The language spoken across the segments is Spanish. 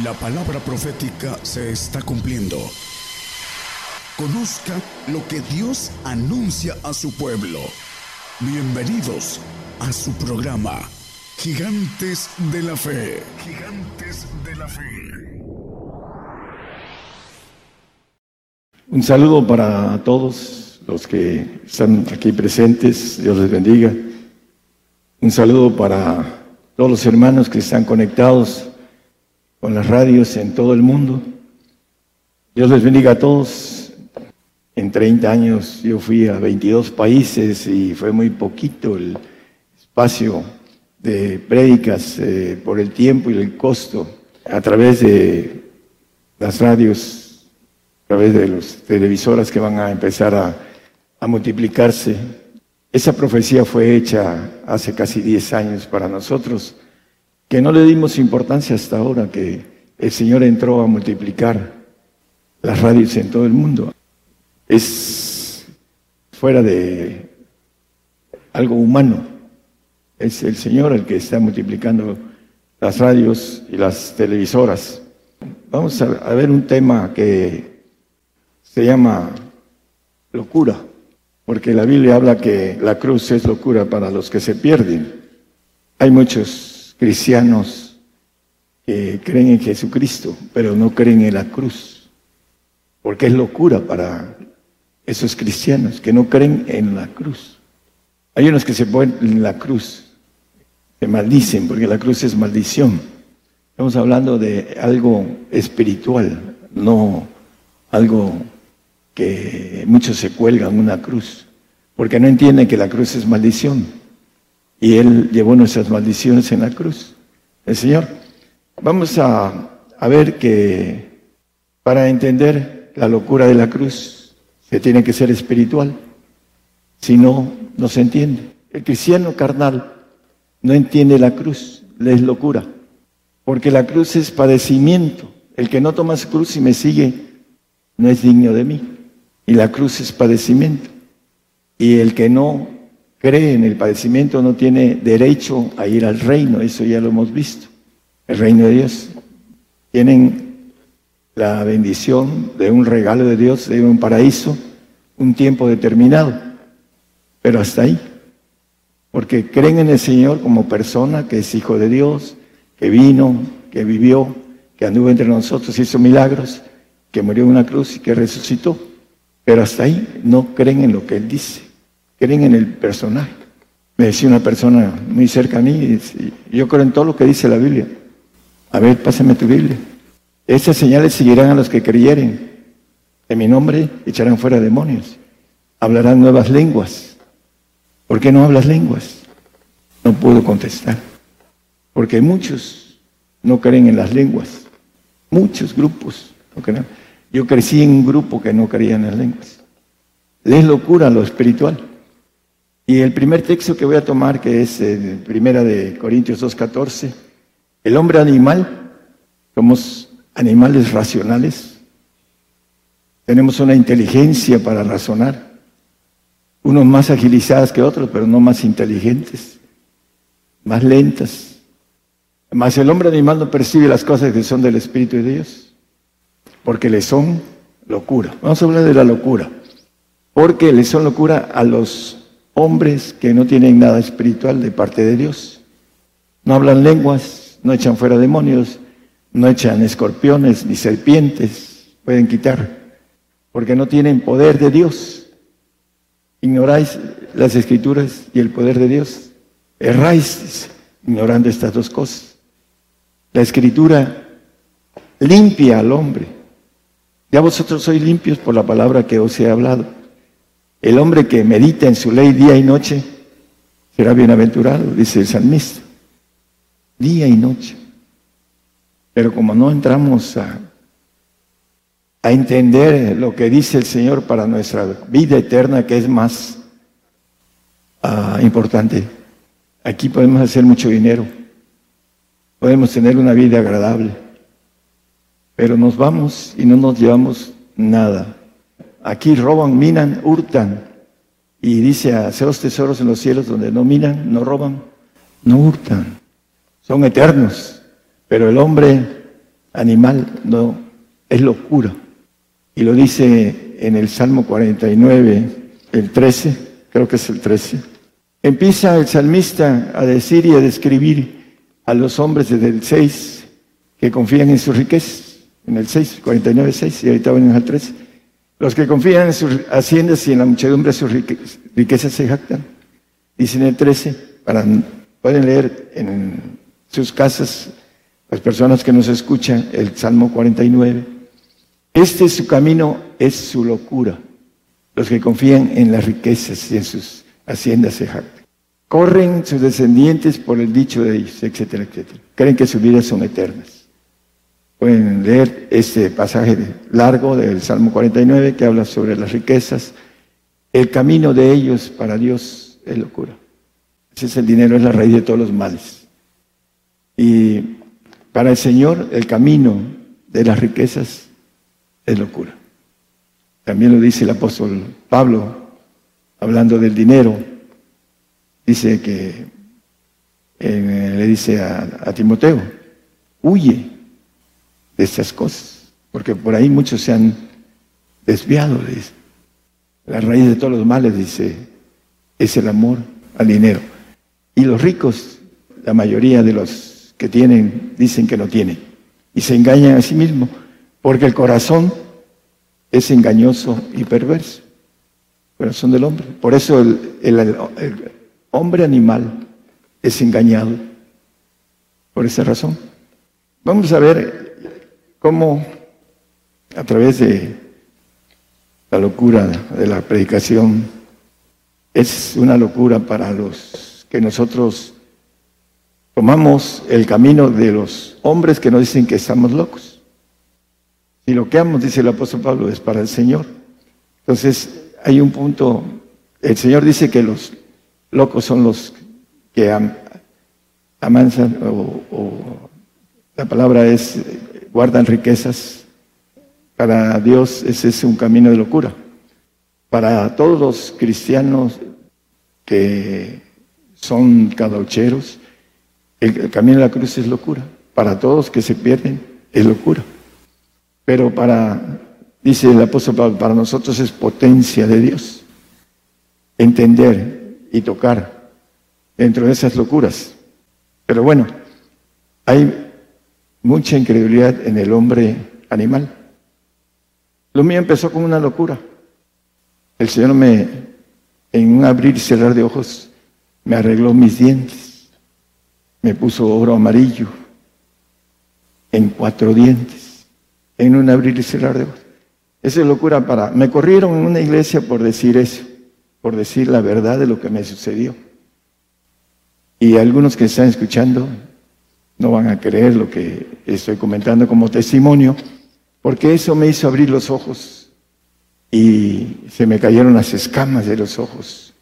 La palabra profética se está cumpliendo. Conozca lo que Dios anuncia a su pueblo. Bienvenidos a su programa, Gigantes de la Fe. Gigantes de la Fe. Un saludo para todos los que están aquí presentes. Dios les bendiga. Un saludo para todos los hermanos que están conectados con las radios en todo el mundo. Dios les bendiga a todos. En 30 años yo fui a 22 países y fue muy poquito el espacio de prédicas eh, por el tiempo y el costo a través de las radios, a través de las televisoras que van a empezar a, a multiplicarse. Esa profecía fue hecha hace casi 10 años para nosotros que no le dimos importancia hasta ahora, que el Señor entró a multiplicar las radios en todo el mundo. Es fuera de algo humano. Es el Señor el que está multiplicando las radios y las televisoras. Vamos a, ver un tema que se llama locura, porque la Biblia habla que la cruz es locura para los que se pierden. Hay muchos cristianos que creen en Jesucristo, pero no creen en la cruz, porque es locura para esos cristianos que no creen en la cruz. Hay unos que se ponen en la cruz, se maldicen, porque la cruz es maldición. Estamos hablando de algo espiritual, no algo que muchos se cuelgan una cruz, porque no entienden que la cruz es maldición. Y Él llevó nuestras maldiciones en la cruz, el Señor. Vamos a, ver que para entender la locura de la cruz se tiene que ser espiritual. Si no, no se entiende. El cristiano carnal no entiende la cruz, le es locura. Porque la cruz es padecimiento. El que no toma cruz y me sigue no es digno de mí. Y la cruz es padecimiento. Y el que no cree en el padecimiento no tiene derecho a ir al reino, eso ya lo hemos visto. El reino de Dios. Tienen la bendición de un regalo de Dios, de un paraíso, un tiempo determinado, pero hasta ahí. Porque creen en el Señor como persona que es hijo de Dios, que vino, que vivió, que anduvo entre nosotros, hizo milagros, que murió en una cruz y que resucitó. Pero hasta ahí no creen en lo que Él dice creen en el personaje. Me decía una persona muy cerca a mí, yo creo en todo lo que dice la Biblia. A ver, pásame tu Biblia. Esas señales seguirán a los que creyeren. En mi nombre echarán fuera demonios. Hablarán nuevas lenguas. ¿Por qué no hablas lenguas? No puedo contestar. Porque muchos no creen en las lenguas. Muchos grupos no creen. Yo crecí en un grupo que no creía en las lenguas. Les locura lo espiritual. Y el primer texto que voy a tomar, que es el primera de Corintios 2.14, el hombre animal, somos animales racionales, tenemos una inteligencia para razonar, unos más agilizadas que otros, pero no más inteligentes, más lentas. Más el hombre animal no percibe las cosas que son del Espíritu de Dios, porque le son locura. Vamos a hablar de la locura, porque le son locura a los hombres que no tienen nada espiritual de parte de Dios. No hablan lenguas, no echan fuera demonios, no echan escorpiones ni serpientes, pueden quitar, porque no tienen poder de Dios. Ignoráis las escrituras y el poder de Dios. Erráis ignorando estas dos cosas. La escritura limpia al hombre. Ya vosotros sois limpios por la palabra que os he hablado. El hombre que medita en su ley día y noche será bienaventurado, dice el salmista. Día y noche. Pero como no entramos a, entender lo que dice el Señor para nuestra vida eterna, que es más ah, importante, aquí podemos hacer mucho dinero, podemos tener una vida agradable, pero nos vamos y no nos llevamos nada. Aquí roban, minan, hurtan. Y dice, hacer los tesoros en los cielos donde no minan, no roban, no hurtan. Son eternos. Pero el hombre animal, no, es locura. Y lo dice en el Salmo 49, el 13, creo que es el 13. Empieza el salmista a decir y a describir a los hombres desde el 6 que confían en sus riquezas, en el 6, 49, 6, y ahorita venimos al 13. Los que confían en sus haciendas y en la muchedumbre de sus riquezas se jactan. Dice en el 13, para, pueden leer en sus casas las personas que nos escuchan el Salmo 49. Este es su camino, es su locura. Los que confían en las riquezas y en sus haciendas se jactan. Corren sus descendientes por el dicho de ellos, etcétera, etcétera. Creen que sus vidas son eternas. Pueden leer este pasaje largo del Salmo 49 que habla sobre las riquezas. El camino de ellos para Dios es locura. Ese es el dinero, es la raíz de todos los males. Y para el Señor el camino de las riquezas es locura. También lo dice el apóstol Pablo, hablando del dinero. Dice que eh, le dice a, Timoteo, huye de estas cosas, porque por ahí muchos se han desviado de. La raíz de todos los males, dice, es el amor al dinero. Y los ricos, la mayoría de los que tienen, dicen que no tienen. Y se engañan a sí mismos, porque el corazón es engañoso y perverso. El corazón del hombre. Por eso el, hombre animal es engañado. Por esa razón. Vamos a ver cómo a través de la locura de la predicación es una locura para los que nosotros tomamos el camino de los hombres que nos dicen que estamos locos. Si lo que amo, dice el apóstol Pablo, es para el Señor. Entonces, hay un punto, el Señor dice que los locos son los que amansan, o, la palabra es, guardan riquezas. Para Dios ese es un camino de locura. Para todos los cristianos que son cadaucheros, el camino de la cruz es locura. Para todos que se pierden, es locura. Pero para, dice el apóstol Pablo, para nosotros es potencia de Dios. Entender y tocar dentro de esas locuras. Pero bueno, hay mucha incredulidad en el hombre animal. Lo mío empezó con una locura. El Señor me, en un abrir y cerrar de ojos, me arregló mis dientes. Me puso oro amarillo en cuatro dientes en un abrir y cerrar de ojos. Esa es locura para... Me corrieron en una iglesia por decir eso, por decir la verdad de lo que me sucedió. Y algunos que están escuchando no van a creer lo que estoy comentando como testimonio, porque eso me hizo abrir los ojos y se me cayeron las escamas de los ojos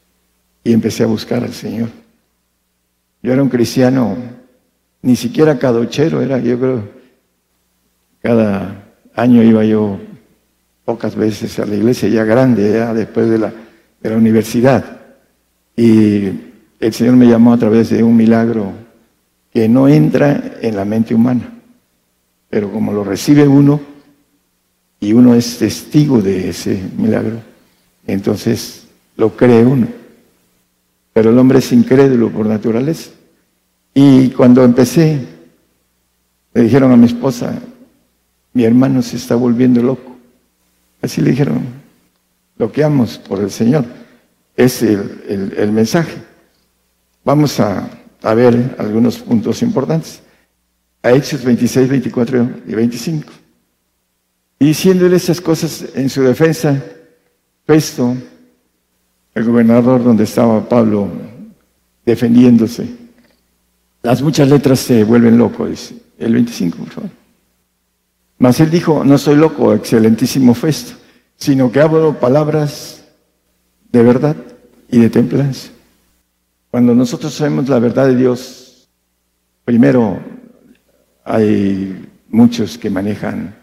y empecé a buscar al Señor. Yo era un cristiano, ni siquiera cadochero, era yo creo, cada año iba yo pocas veces a la iglesia ya grande, ya después de la, de la universidad. Y el Señor me llamó a través de un milagro que no entra en la mente humana, pero como lo recibe uno y uno es testigo de ese milagro, entonces lo cree uno. Pero el hombre es incrédulo por naturaleza. Y cuando empecé, le dijeron a mi esposa, mi hermano se está volviendo loco. Así le dijeron, loqueamos por el Señor. Es el, mensaje. Vamos a, a, ver algunos puntos importantes. A Hechos 26, 24 y 25. Y diciéndole esas cosas en su defensa, Festo, el gobernador donde estaba Pablo defendiéndose, las muchas letras se vuelven locos, dice. El 25, por favor. Mas él dijo, no soy loco, excelentísimo Festo, sino que hablo palabras de verdad y de templanza. Cuando nosotros sabemos la verdad de Dios, primero hay muchos que manejan,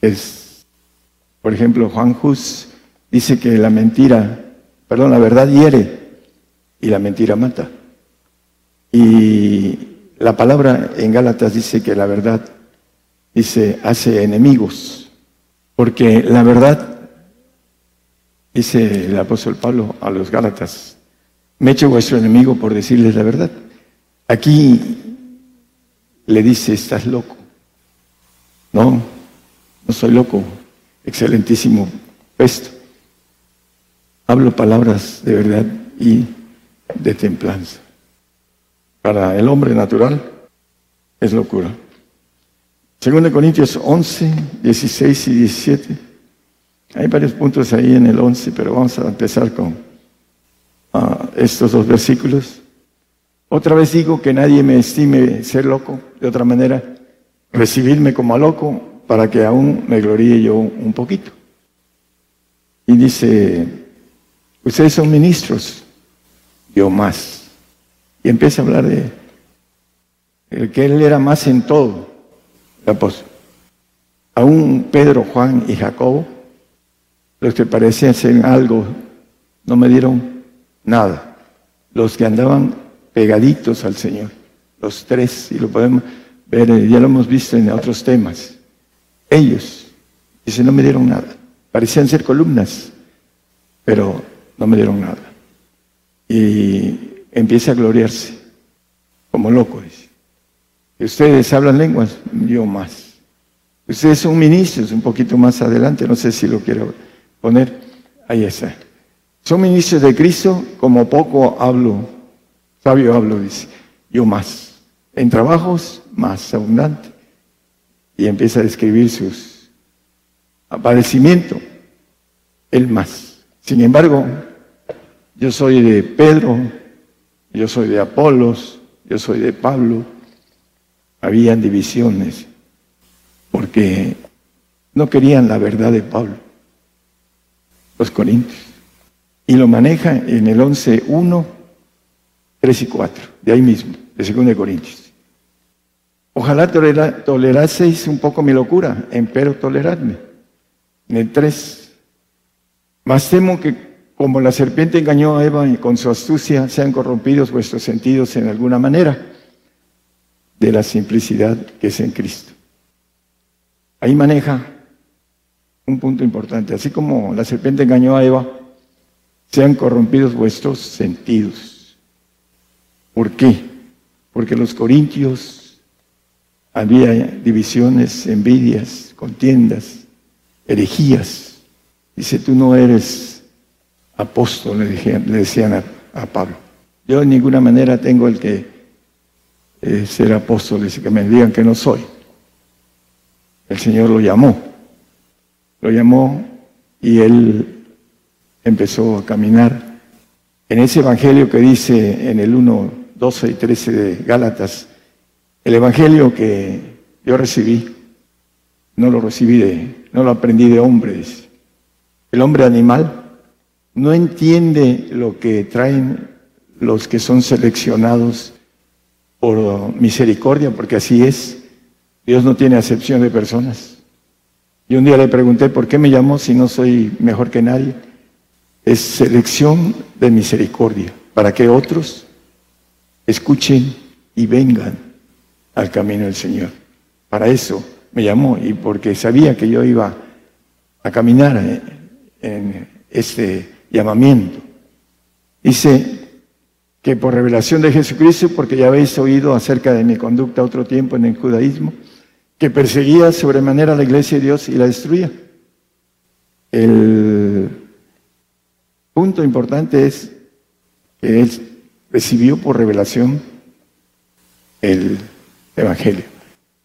es, por ejemplo, Juan Hus dice que la mentira, perdón, la verdad hiere y la mentira mata. Y la palabra en Gálatas dice que la verdad se hace enemigos, porque la verdad, dice el apóstol Pablo a los Gálatas, me he hecho vuestro enemigo por decirles la verdad. Aquí le dice, estás loco. No, no soy loco, excelentísimo puesto. Hablo palabras de verdad y de templanza. Para el hombre natural es locura. Según Corintios 11, 16 y 17. Hay varios puntos ahí en el 11, pero vamos a empezar con estos dos versículos. Otra vez digo que nadie me estime ser loco, de otra manera, recibirme como loco para que aún me gloríe yo un poquito. Y dice, ustedes son ministros, yo más. Y empieza a hablar de el que él era más en todo, el apóstol. Aún Pedro, Juan y Jacobo, los que parecían ser algo, no me dieron nada. Los que andaban pegaditos al Señor, los tres, y lo podemos ver, ya lo hemos visto en otros temas. Ellos, dice, no me dieron nada. Parecían ser columnas, pero no me dieron nada. Y empieza a gloriarse, como loco, dice. Ustedes hablan lenguas, yo más. Ustedes son ministros, un poquito más adelante, no sé si lo quiero poner. Ahí está. Son ministros de Cristo, como poco hablo, sabio hablo, dice. Yo más. En trabajos, más abundante. Y empieza a describir sus padecimientos. Él más. Sin embargo, yo soy de Pedro, yo soy de Apolos, yo soy de Pablo. Habían divisiones porque no querían la verdad de Pablo, los corintios. Y lo maneja en el 11, 1, 3 y 4, de ahí mismo, de 2 de Corintios. Ojalá toleraseis un poco mi locura, empero toleradme. En el 3, más temo que como la serpiente engañó a Eva y con su astucia sean corrompidos vuestros sentidos en alguna manera de la simplicidad que es en Cristo. Ahí maneja un punto importante. Así como la serpiente engañó a Eva, sean corrompidos vuestros sentidos. ¿Por qué? Porque los corintios había divisiones, envidias, contiendas, herejías. Dice, tú no eres apóstol, le, decían, a, Pablo. Yo de ninguna manera tengo el que eh, ser apóstol, y que me digan que no soy. El Señor lo llamó, lo llamó y él empezó a caminar en ese evangelio que dice en el 1, 12 y 13 de Gálatas, el evangelio que yo recibí, no lo recibí de, no lo aprendí de hombres, el hombre animal no entiende lo que traen los que son seleccionados por misericordia, porque así es. Dios no tiene acepción de personas. Y un día le pregunté, ¿por qué me llamó si no soy mejor que nadie? Es selección de misericordia, para que otros escuchen y vengan al camino del Señor. Para eso me llamó y porque sabía que yo iba a caminar en este llamamiento. Dice que por revelación de Jesucristo, porque ya habéis oído acerca de mi conducta otro tiempo en el judaísmo, que perseguía sobremanera la iglesia de Dios y la destruía. El punto importante es que él recibió por revelación el Evangelio.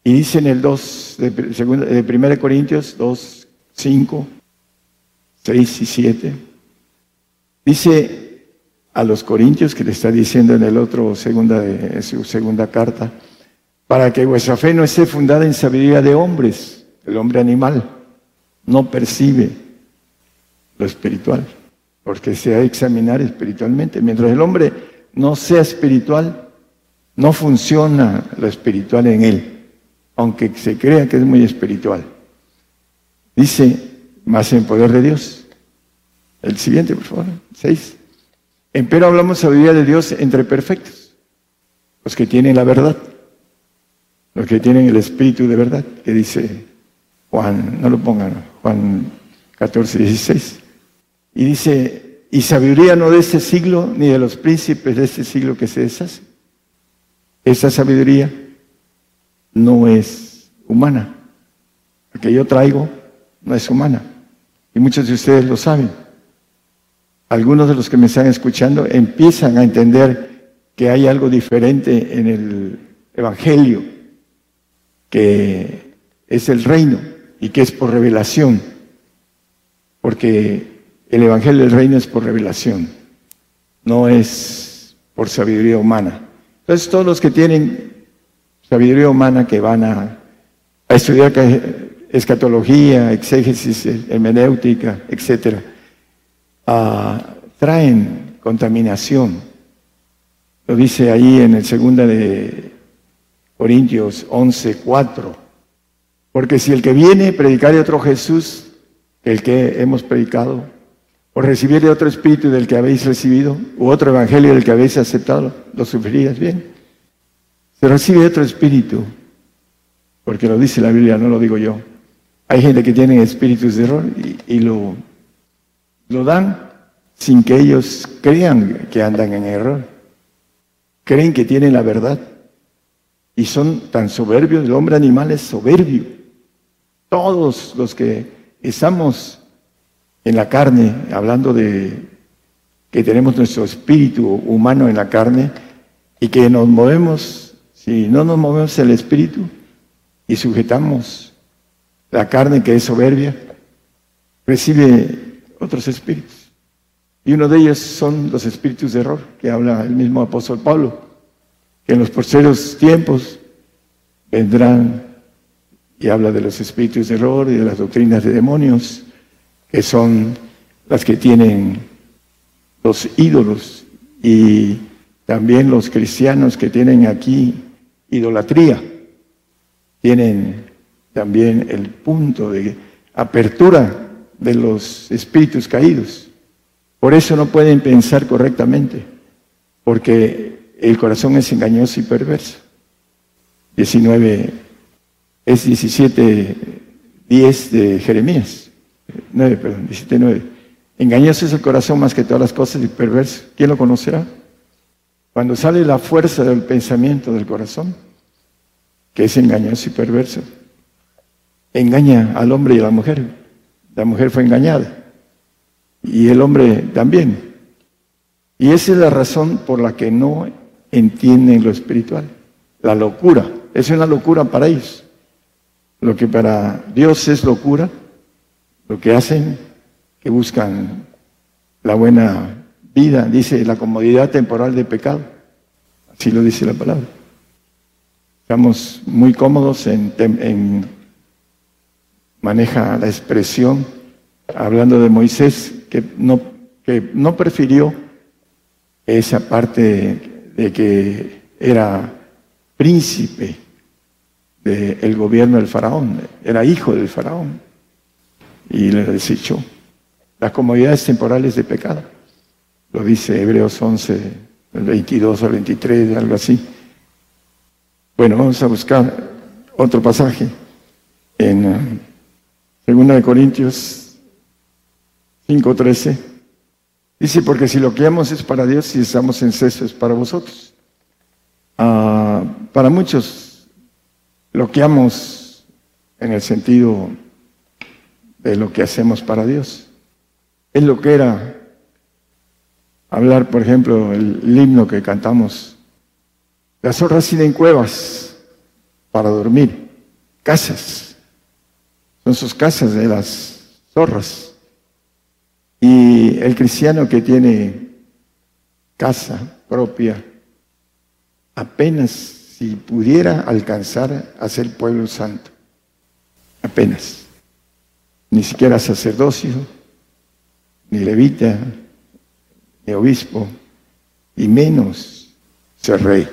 Y dice en el 2 de, de 1 Corintios 2, 5, 6 y 7, Dice a los corintios que le está diciendo en el otro segunda de su segunda carta, para que vuestra fe no esté fundada en sabiduría de hombres, el hombre animal no percibe lo espiritual, porque se ha de examinar espiritualmente. Mientras el hombre no sea espiritual, no funciona lo espiritual en él, aunque se crea que es muy espiritual. Dice, más en poder de Dios. El siguiente, por favor. Seis. Empero hablamos sabiduría de Dios entre perfectos, los que tienen la verdad. los que tienen el espíritu de verdad, que dice Juan, no lo pongan, Juan 14, 16. Y dice, y sabiduría no de este siglo, ni de los príncipes de este siglo que se deshace. Esa sabiduría no es humana. La que yo traigo no es humana. Y muchos de ustedes lo saben. Algunos de los que me están escuchando empiezan a entender que hay algo diferente en el Evangelio, que es el reino y que es por revelación, porque el Evangelio del reino es por revelación, no es por sabiduría humana. Entonces todos los que tienen sabiduría humana que van a, estudiar escatología, exégesis, hermenéutica, etcétera, traen contaminación. Lo dice ahí en el segundo de Corintios 11, 4. Porque si el que viene predicar de otro Jesús, el que hemos predicado, o recibir otro espíritu del que habéis recibido, u otro evangelio del que habéis aceptado, lo sufrirías bien. Se recibe otro espíritu, porque lo dice la Biblia, no lo digo yo. Hay gente que tiene espíritus de error y, lo, lo dan sin que ellos crean que andan en error. Creen que tienen la verdad. Y son tan soberbios, el hombre animal es soberbio. Todos los que estamos en la carne, hablando de que tenemos nuestro espíritu humano en la carne y que nos movemos si no nos movemos el espíritu y sujetamos la carne que es soberbia, recibe otros espíritus. Y uno de ellos son los espíritus de error, que habla el mismo apóstol Pablo, que en los posteriores tiempos vendrán y habla de los espíritus de error y de las doctrinas de demonios, que son las que tienen los ídolos y también los cristianos que tienen aquí idolatría. Tienen también el punto de apertura de los espíritus caídos. Por eso no pueden pensar correctamente, porque el corazón es engañoso y perverso. 19 es 17, 10 de Jeremías. 9, perdón, 17, 9. Engañoso es el corazón más que todas las cosas y perverso. ¿Quién lo conocerá? Cuando sale la fuerza del pensamiento del corazón, que es engañoso y perverso, engaña al hombre y a la mujer. La mujer fue engañada y el hombre también. Y esa es la razón por la que no entienden lo espiritual. La locura. Es una locura para ellos. Lo que para Dios es locura, lo que hacen, que buscan la buena vida, dice la comodidad temporal de pecado. Así lo dice la palabra. Estamos muy cómodos en, maneja la expresión, hablando de Moisés, que no, que no prefirió esa parte de que era príncipe del gobierno del faraón, era hijo del faraón, y le desechó las comodidades temporales de pecado. Lo dice Hebreos 11, el 22 al 23, algo así. Bueno, vamos a buscar otro pasaje en 2 de Corintios 5:13. Dice, porque si lo que es para Dios, y estamos en ceso es para vosotros. Ah, para muchos, lo que en el sentido de lo que hacemos para Dios es lo que era hablar, por ejemplo, el, himno que cantamos. Las zorras tienen cuevas para dormir, casas. Son sus casas de las zorras. Y el cristiano que tiene casa propia, apenas si pudiera alcanzar a ser pueblo santo, apenas. Ni siquiera sacerdocio, ni levita, ni obispo, y menos ser rey.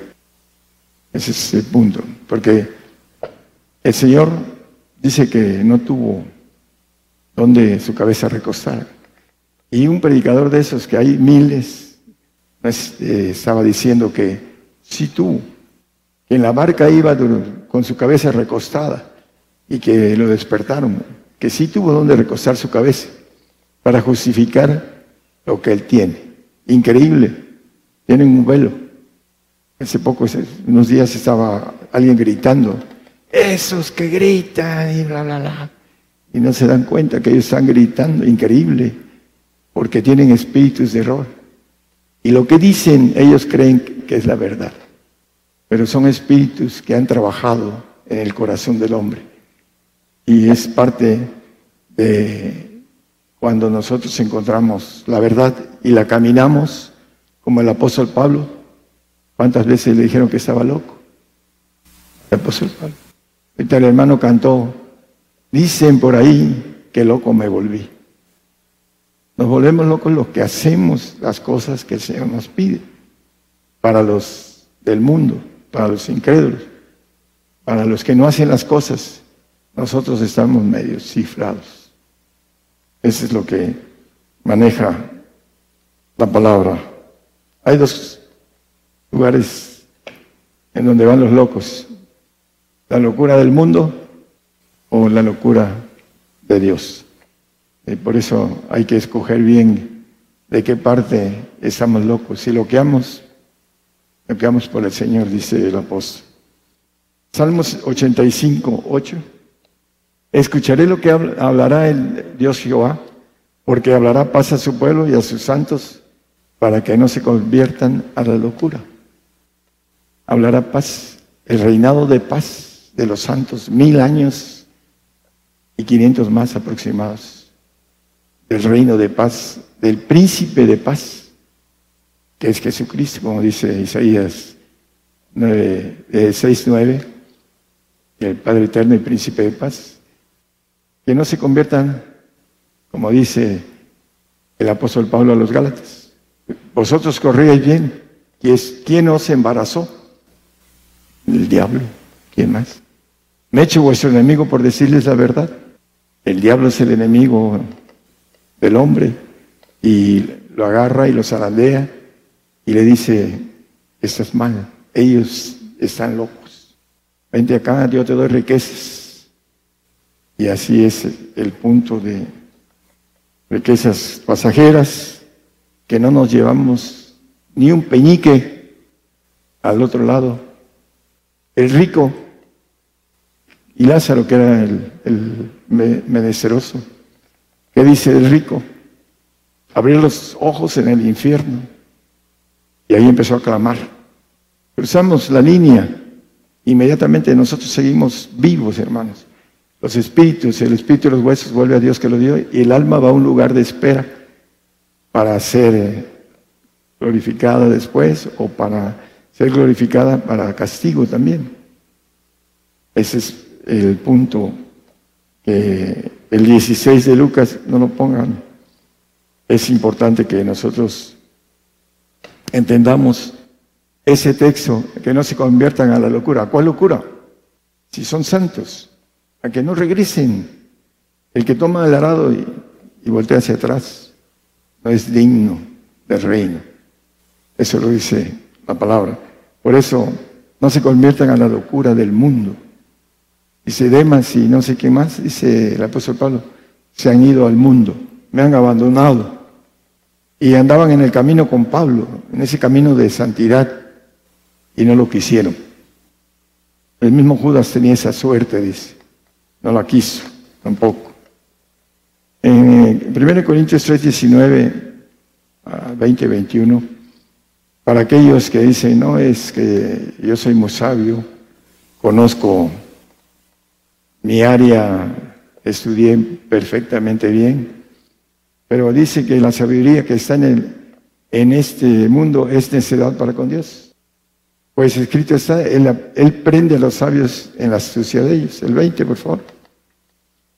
Ese es el punto. Porque el Señor dice que no tuvo donde su cabeza recostar. Y un predicador de esos, que hay miles, eh, estaba diciendo que si tú, en la barca iba con su cabeza recostada y que lo despertaron, que sí tuvo donde recostar su cabeza para justificar lo que él tiene. Increíble, tienen un velo. Hace poco, unos días estaba alguien gritando, esos que gritan y bla, bla, bla. Y no se dan cuenta que ellos están gritando, increíble, porque tienen espíritus de error. Y lo que dicen, ellos creen que es la verdad. Pero son espíritus que han trabajado en el corazón del hombre. Y es parte de cuando nosotros encontramos la verdad y la caminamos, como el apóstol Pablo. ¿Cuántas veces le dijeron que estaba loco? El apóstol Pablo. Ahorita el hermano cantó, dicen por ahí que loco me volví. Nos volvemos locos los que hacemos las cosas que el Señor nos pide para los del mundo, para los incrédulos, para los que no hacen las cosas. Nosotros estamos medio cifrados. Eso es lo que maneja la palabra. Hay dos lugares en donde van los locos. La locura del mundo o la locura de Dios. Y por eso hay que escoger bien de qué parte estamos locos. Si lo que amos, lo que amos por el Señor, dice el apóstol. Salmos 85, 8. Escucharé lo que hablará el Dios Jehová, porque hablará paz a su pueblo y a sus santos, para que no se conviertan a la locura. Hablará paz, el reinado de paz de los santos, mil años y quinientos más aproximados del reino de paz, del príncipe de paz, que es Jesucristo, como dice Isaías 9, 6, 9, el Padre Eterno y Príncipe de paz. Que no se conviertan, como dice el apóstol Pablo a los Gálatas. Vosotros corríais bien. ¿Quién os embarazó? El diablo. ¿Quién más? Me he hecho vuestro enemigo por decirles la verdad. El diablo es el enemigo del hombre y lo agarra y lo zarandea y le dice, estás mal, ellos están locos. Vente acá, yo te doy riquezas. Y así es el punto de riquezas pasajeras, que no nos llevamos ni un peñique al otro lado. El rico y Lázaro, que era el, el menesteroso, ¿Qué dice el rico? Abrió los ojos en el infierno y ahí empezó a clamar. Cruzamos la línea, inmediatamente nosotros seguimos vivos, hermanos. Los espíritus, el espíritu de los huesos vuelve a Dios que lo dio y el alma va a un lugar de espera para ser glorificada después o para ser glorificada para castigo también. Ese es el punto que el 16 de Lucas, no lo pongan. Es importante que nosotros entendamos ese texto, que no se conviertan a la locura. ¿Cuál locura? Si son santos, a que no regresen. El que toma el arado y, y voltea hacia atrás no es digno del reino. Eso lo dice la palabra. Por eso no se conviertan a la locura del mundo Dice Demas y no sé qué más, dice el apóstol Pablo, se han ido al mundo, me han abandonado. Y andaban en el camino con Pablo, en ese camino de santidad, y no lo quisieron. El mismo Judas tenía esa suerte, dice, no la quiso tampoco. En 1 Corintios 3, 19 a 20, 21, para aquellos que dicen, no es que yo soy muy sabio, conozco mi área estudié perfectamente bien, pero dice que la sabiduría que está en, el, en este mundo es necedad para con Dios. Pues escrito está, él, prende a los sabios en la astucia de ellos. El 20, por favor.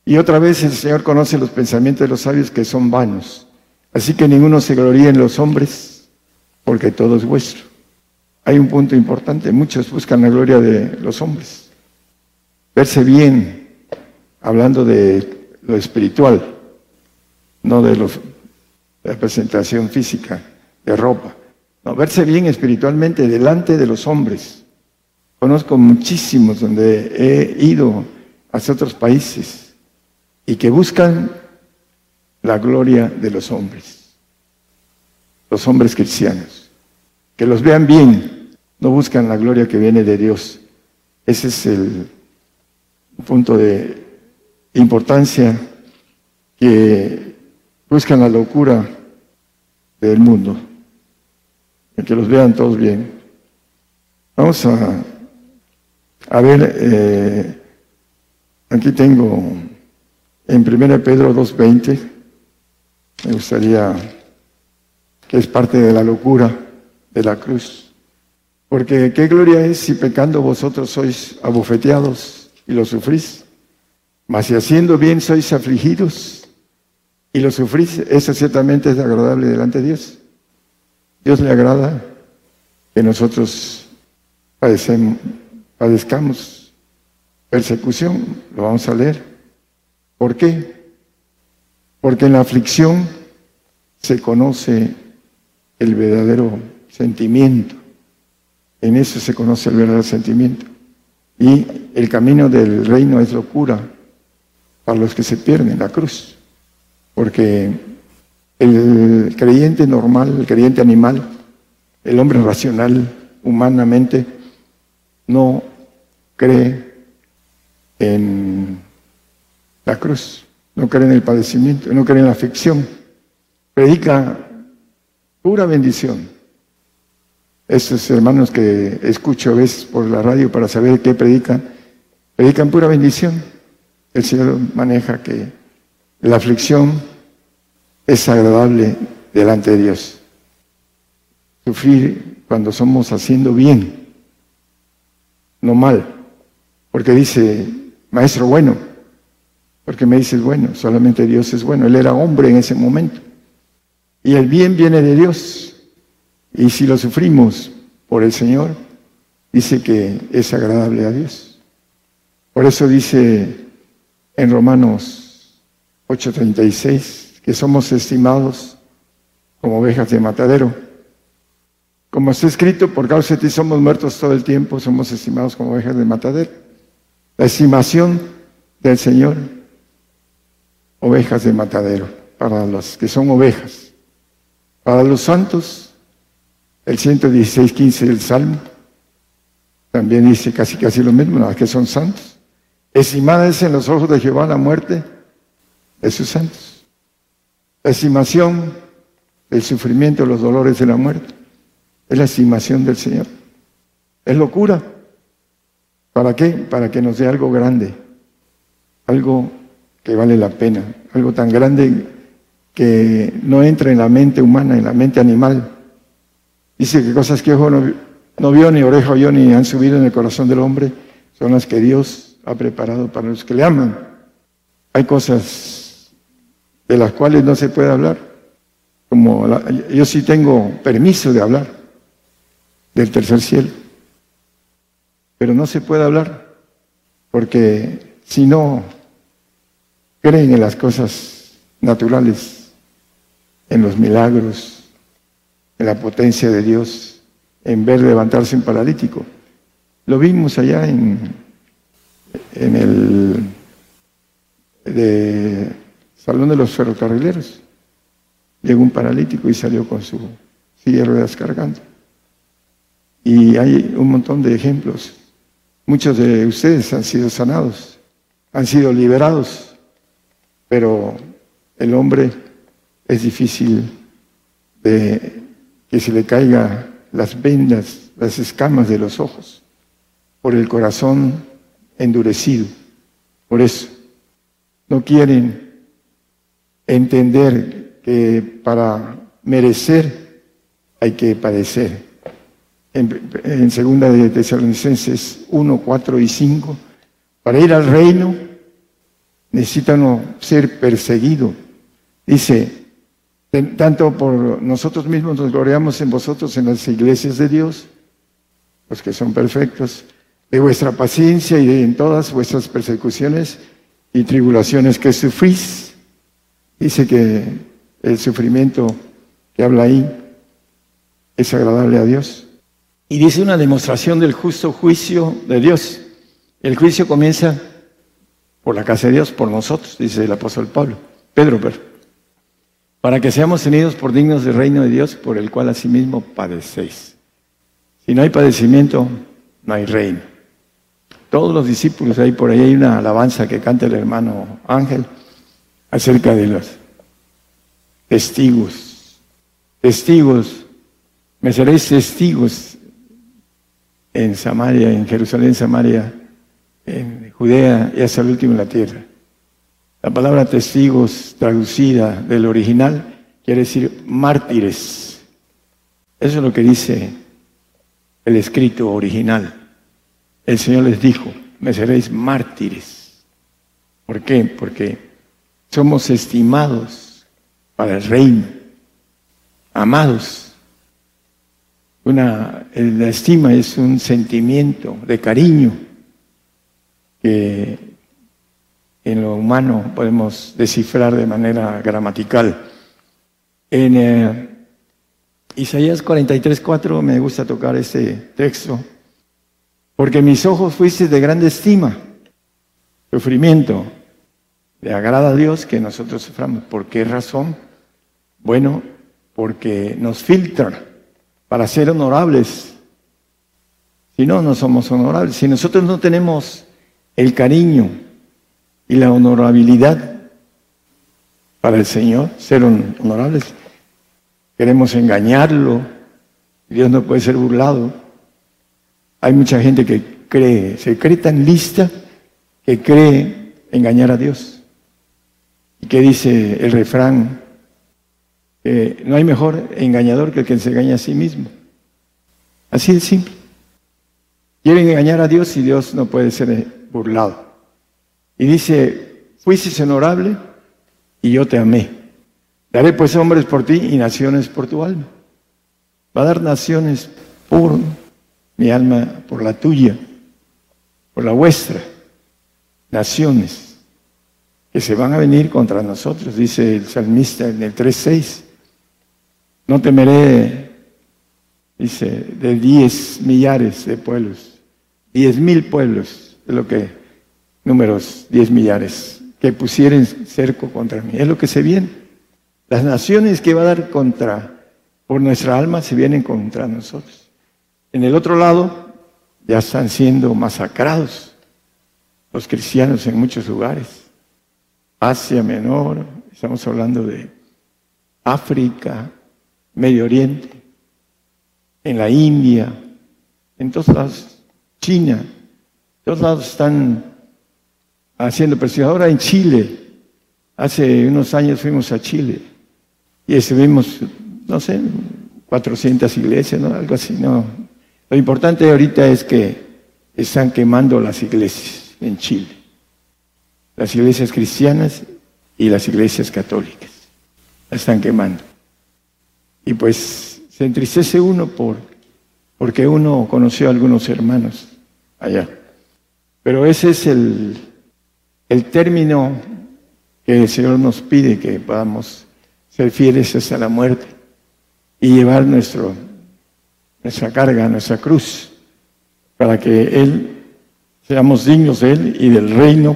Y otra vez el Señor conoce los pensamientos de los sabios que son vanos. Así que ninguno se gloríe en los hombres, porque todo es vuestro. Hay un punto importante, muchos buscan la gloria de los hombres verse bien, hablando de lo espiritual, no de, la presentación física, de ropa. No, verse bien espiritualmente delante de los hombres, Conozco muchísimos donde he ido hacia otros países y que buscan la gloria de los hombres, los hombres cristianos, que los vean bien, no buscan la gloria que viene de Dios. Ese es el punto de importancia que buscan la locura del mundo, que los vean todos bien. Vamos a ver, eh, aquí tengo en 1 Pedro 2.20, me gustaría que es parte de la locura de la cruz. Porque qué gloria es si pecando vosotros sois abofeteados y lo sufrís, mas si haciendo bien sois afligidos y lo sufrís, eso ciertamente es agradable delante de Dios. Dios le agrada que nosotros padecemos, padezcamos persecución, lo vamos a leer. ¿Por qué? Porque en la aflicción se conoce el verdadero sentimiento. En eso se conoce el verdadero sentimiento. Y el camino del reino es locura para los que se pierden la cruz. Porque el creyente normal, el creyente animal, el hombre racional, humanamente, no cree en la cruz, no cree en el padecimiento, no cree en la aflicción. Predica pura bendición. Esos hermanos que escucho a veces por la radio para saber qué predican, predican pura bendición. El Señor maneja que la aflicción es agradable delante de Dios. Sufrir cuando somos haciendo bien, no mal. Porque dice, maestro bueno, porque me dices bueno, solamente Dios es bueno. Él era hombre en ese momento. Y el bien viene de Dios. Y si lo sufrimos por el Señor, dice que es agradable a Dios. Por eso dice en Romanos 8:36 que somos estimados como ovejas de matadero. Como está escrito, por causa de ti somos muertos todo el tiempo, somos estimados como ovejas de matadero. La estimación del Señor, ovejas de matadero, para los que son ovejas. Para los santos, el 116, 15 del Salmo, también dice casi casi lo mismo, nada que son santos. Estimada es en los ojos de Jehová la muerte de sus santos. La estimación del sufrimiento, los dolores de la muerte, es la estimación del Señor. Es locura. ¿Para qué? Para que nos dé algo grande, algo que vale la pena, algo tan grande que no entra en la mente humana, en la mente animal. Dice que cosas que ojo no, vio, ni oreja oyó, ni han subido en el corazón del hombre, son las que Dios ha preparado para los que le aman. Hay cosas de las cuales no se puede hablar, como yo sí tengo permiso de hablar del tercer cielo pero no se puede hablar, porque si no creen en las cosas naturales, en los milagros, en la potencia de Dios, en ver levantarse un paralítico. Lo vimos allá en, en el Salón de los Ferrocarrileros. Llegó un paralítico y salió con su silla de ruedas cargando. Y hay un montón de ejemplos Muchos de ustedes han sido sanados, han sido liberados, pero el hombre es difícil de que se le caiga las vendas, las escamas de los ojos, por el corazón endurecido. Por eso no quieren entender que para merecer hay que padecer en, segunda de Tesalonicenses 1, 4 y 5, para ir al reino necesitan ser perseguido. Dice, tanto por nosotros mismos nos gloriamos en vosotros en las iglesias de Dios, los que son perfectos, de vuestra paciencia y en todas vuestras persecuciones y tribulaciones que sufrís. Dice que el sufrimiento que habla ahí es agradable a Dios. Y dice una demostración del justo juicio de Dios. El juicio comienza por la casa de Dios, por nosotros, dice el apóstol Pablo. Pedro, pero, para que seamos tenidos por dignos del reino de Dios, por el cual asimismo padecéis. Si no hay padecimiento, no hay reino. Todos los discípulos, ahí por ahí hay una alabanza que canta el hermano Ángel acerca de los testigos. Testigos, me seréis testigos en Samaria, en Jerusalén, Samaria, en Judea y hasta el último en la tierra. La palabra testigos traducida del original quiere decir mártires. Eso es lo que dice el escrito original. El Señor les dijo, me seréis mártires. ¿Por qué? Porque somos estimados para el reino, amados. Una, la estima es un sentimiento de cariño que en lo humano podemos descifrar de manera gramatical. En eh, Isaías 43.4 me gusta tocar ese texto, porque mis ojos fuiste de grande estima, sufrimiento. Le agrada a Dios que nosotros suframos. ¿Por qué razón? Bueno, porque nos filtra para ser honorables. Si no, no somos honorables. Si nosotros no tenemos el cariño y la honorabilidad para el Señor, ser honorables. Queremos engañarlo, Dios no puede ser burlado. Hay mucha gente que cree, se cree tan lista que cree engañar a Dios. Y que dice el refrán, que no hay mejor engañador que el que se engaña a sí mismo. Así de simple. Quieren engañar a Dios y Dios no puede ser burlado. Y dice, fuiste honorable y yo te amé. Daré pues hombres por ti y naciones por tu alma. Va a dar naciones por mi alma, por la tuya, por la vuestra. Naciones que se van a venir contra nosotros, dice el salmista en el 3.6. No temeré, dice, de diez millares de pueblos, diez mil pueblos, es lo que números 10 millares, que pusieren cerco contra mí. Es lo que se viene. Las naciones que va a dar contra, por nuestra alma, se vienen contra nosotros. En el otro lado, ya están siendo masacrados los cristianos en muchos lugares. Asia Menor, estamos hablando de África, Medio Oriente, en la India, en todos lados, China, en todos lados están haciendo presión. Ahora en Chile, hace unos años fuimos a Chile y estuvimos, no sé, 400 iglesias, ¿no? Algo así, no. Lo importante ahorita es que están quemando las iglesias en Chile. Las iglesias cristianas y las iglesias católicas. Las están quemando. Y pues se entristece uno por, porque uno conoció a algunos hermanos allá. Pero ese es el, el término que el Señor nos pide que podamos ser fieles hasta la muerte y llevar nuestro, nuestra carga, nuestra cruz, para que Él seamos dignos de Él y del reino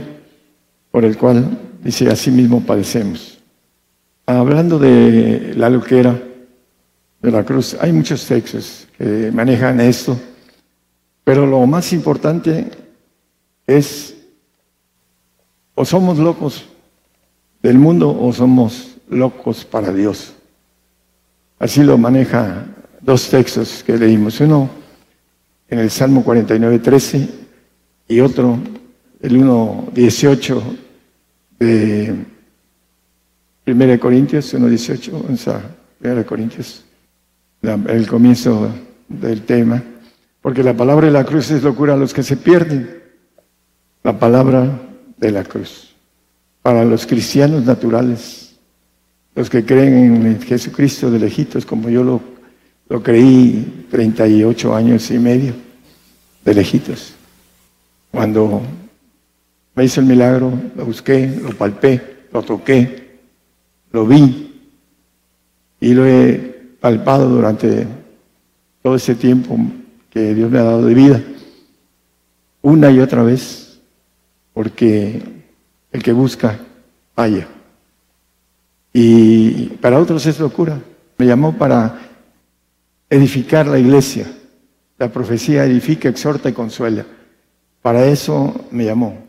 por el cual, dice, así mismo padecemos. Hablando de la loquera de la cruz, hay muchos textos que manejan esto, pero lo más importante es o somos locos del mundo o somos locos para Dios. Así lo maneja dos textos que leímos. Uno en el Salmo 49, 13 y otro, el 1, 18 de 1 Corintios, 1, 18, 1 Corintios, el comienzo del tema. Porque la palabra de la cruz es locura a los que se pierden. La palabra de la cruz. Para los cristianos naturales, los que creen en Jesucristo de lejitos, como yo lo, lo creí 38 años y medio de lejitos. Cuando me hizo el milagro, lo busqué, lo palpé, lo toqué, lo vi y lo he palpado durante todo ese tiempo que Dios me ha dado de vida, una y otra vez, porque el que busca, halla. Y para otros es locura. Me llamó para edificar la iglesia. La profecía edifica, exhorta y consuela. Para eso me llamó.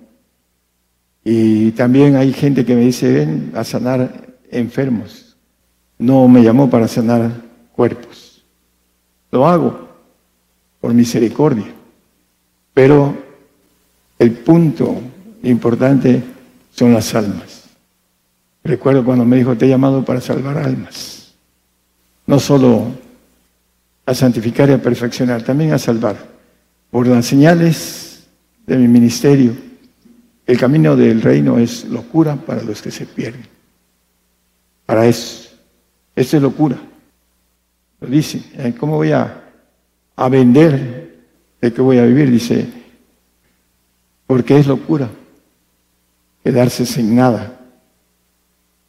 Y también hay gente que me dice, ven a sanar enfermos. No me llamó para sanar cuerpos. Lo hago por misericordia. Pero el punto importante son las almas. Recuerdo cuando me dijo, te he llamado para salvar almas. No solo a santificar y a perfeccionar, también a salvar. Por las señales de mi ministerio, el camino del reino es locura para los que se pierden. Para eso. Eso es locura. Lo dice. Eh, ¿Cómo voy a, a vender? ¿De qué voy a vivir? Dice, porque es locura quedarse sin nada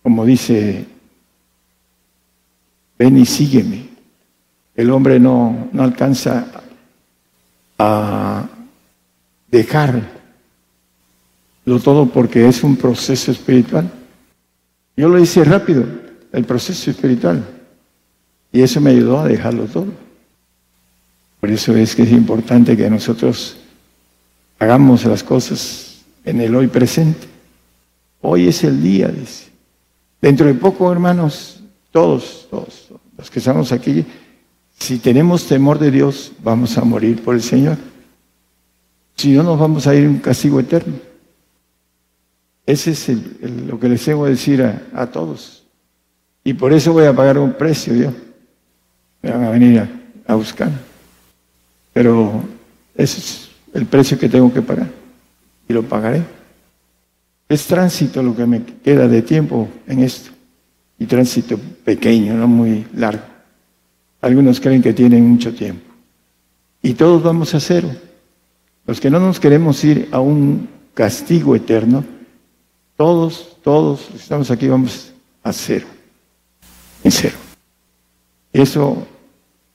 como dice, ven y sígueme. El hombre no, no alcanza a dejarlo todo porque es un proceso espiritual. Yo lo hice rápido, el proceso espiritual. Y eso me ayudó a dejarlo todo. Por eso es que es importante que nosotros hagamos las cosas en el hoy presente. Hoy es el día, dice. Dentro de poco, hermanos, todos, todos, los que estamos aquí, si tenemos temor de Dios, vamos a morir por el Señor. Si no, nos vamos a ir en un castigo eterno. Ese es lo que les debo decir a, todos. Y por eso voy a pagar un precio yo. Me van a venir a, a buscar. Pero ese es el precio que tengo que pagar. Y lo pagaré. Es tránsito lo que me queda de tiempo en esto. Y tránsito pequeño, no muy largo. Algunos creen que tienen mucho tiempo. Y todos vamos a cero. Los que no nos queremos ir a un castigo eterno, todos, todos estamos aquí vamos a cero. En cero. Eso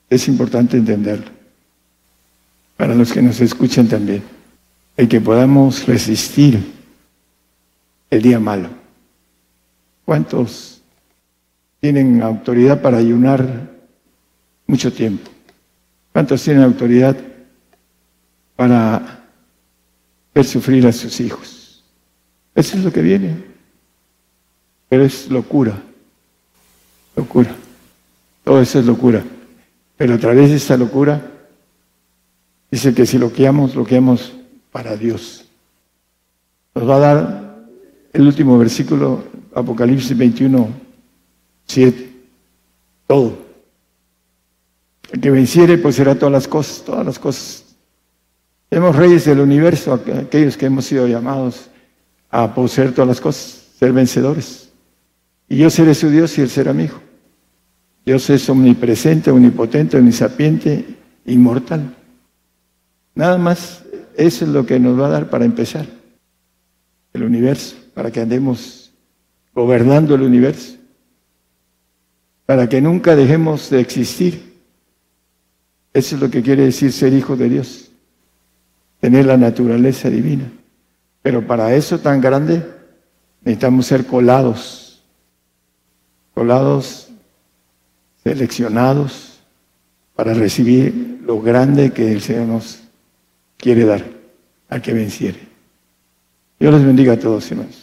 es importante entenderlo. Para los que nos escuchan también. El que podamos resistir el día malo. ¿Cuántos tienen autoridad para ayunar mucho tiempo? ¿Cuántos tienen autoridad para ver sufrir a sus hijos? Eso es lo que viene. Pero es locura. Locura. Todo eso es locura. Pero a través de esta locura, dice que si lo lo loqueamos para Dios. Nos va a dar el último versículo, Apocalipsis 21, 7. Todo. El que venciere, pues será todas las cosas, todas las cosas. Somos reyes del universo, aquellos que hemos sido llamados a poseer todas las cosas, ser vencedores. Y yo seré su Dios y él será mi hijo. Dios es omnipresente, omnipotente, omnisapiente, inmortal. Nada más, eso es lo que nos va a dar para empezar el universo para que andemos gobernando el universo, para que nunca dejemos de existir. Eso es lo que quiere decir ser hijo de Dios, tener la naturaleza divina. Pero para eso tan grande necesitamos ser colados, colados, seleccionados para recibir lo grande que el Señor nos quiere dar a que venciere. Dios les bendiga a todos, hermanos.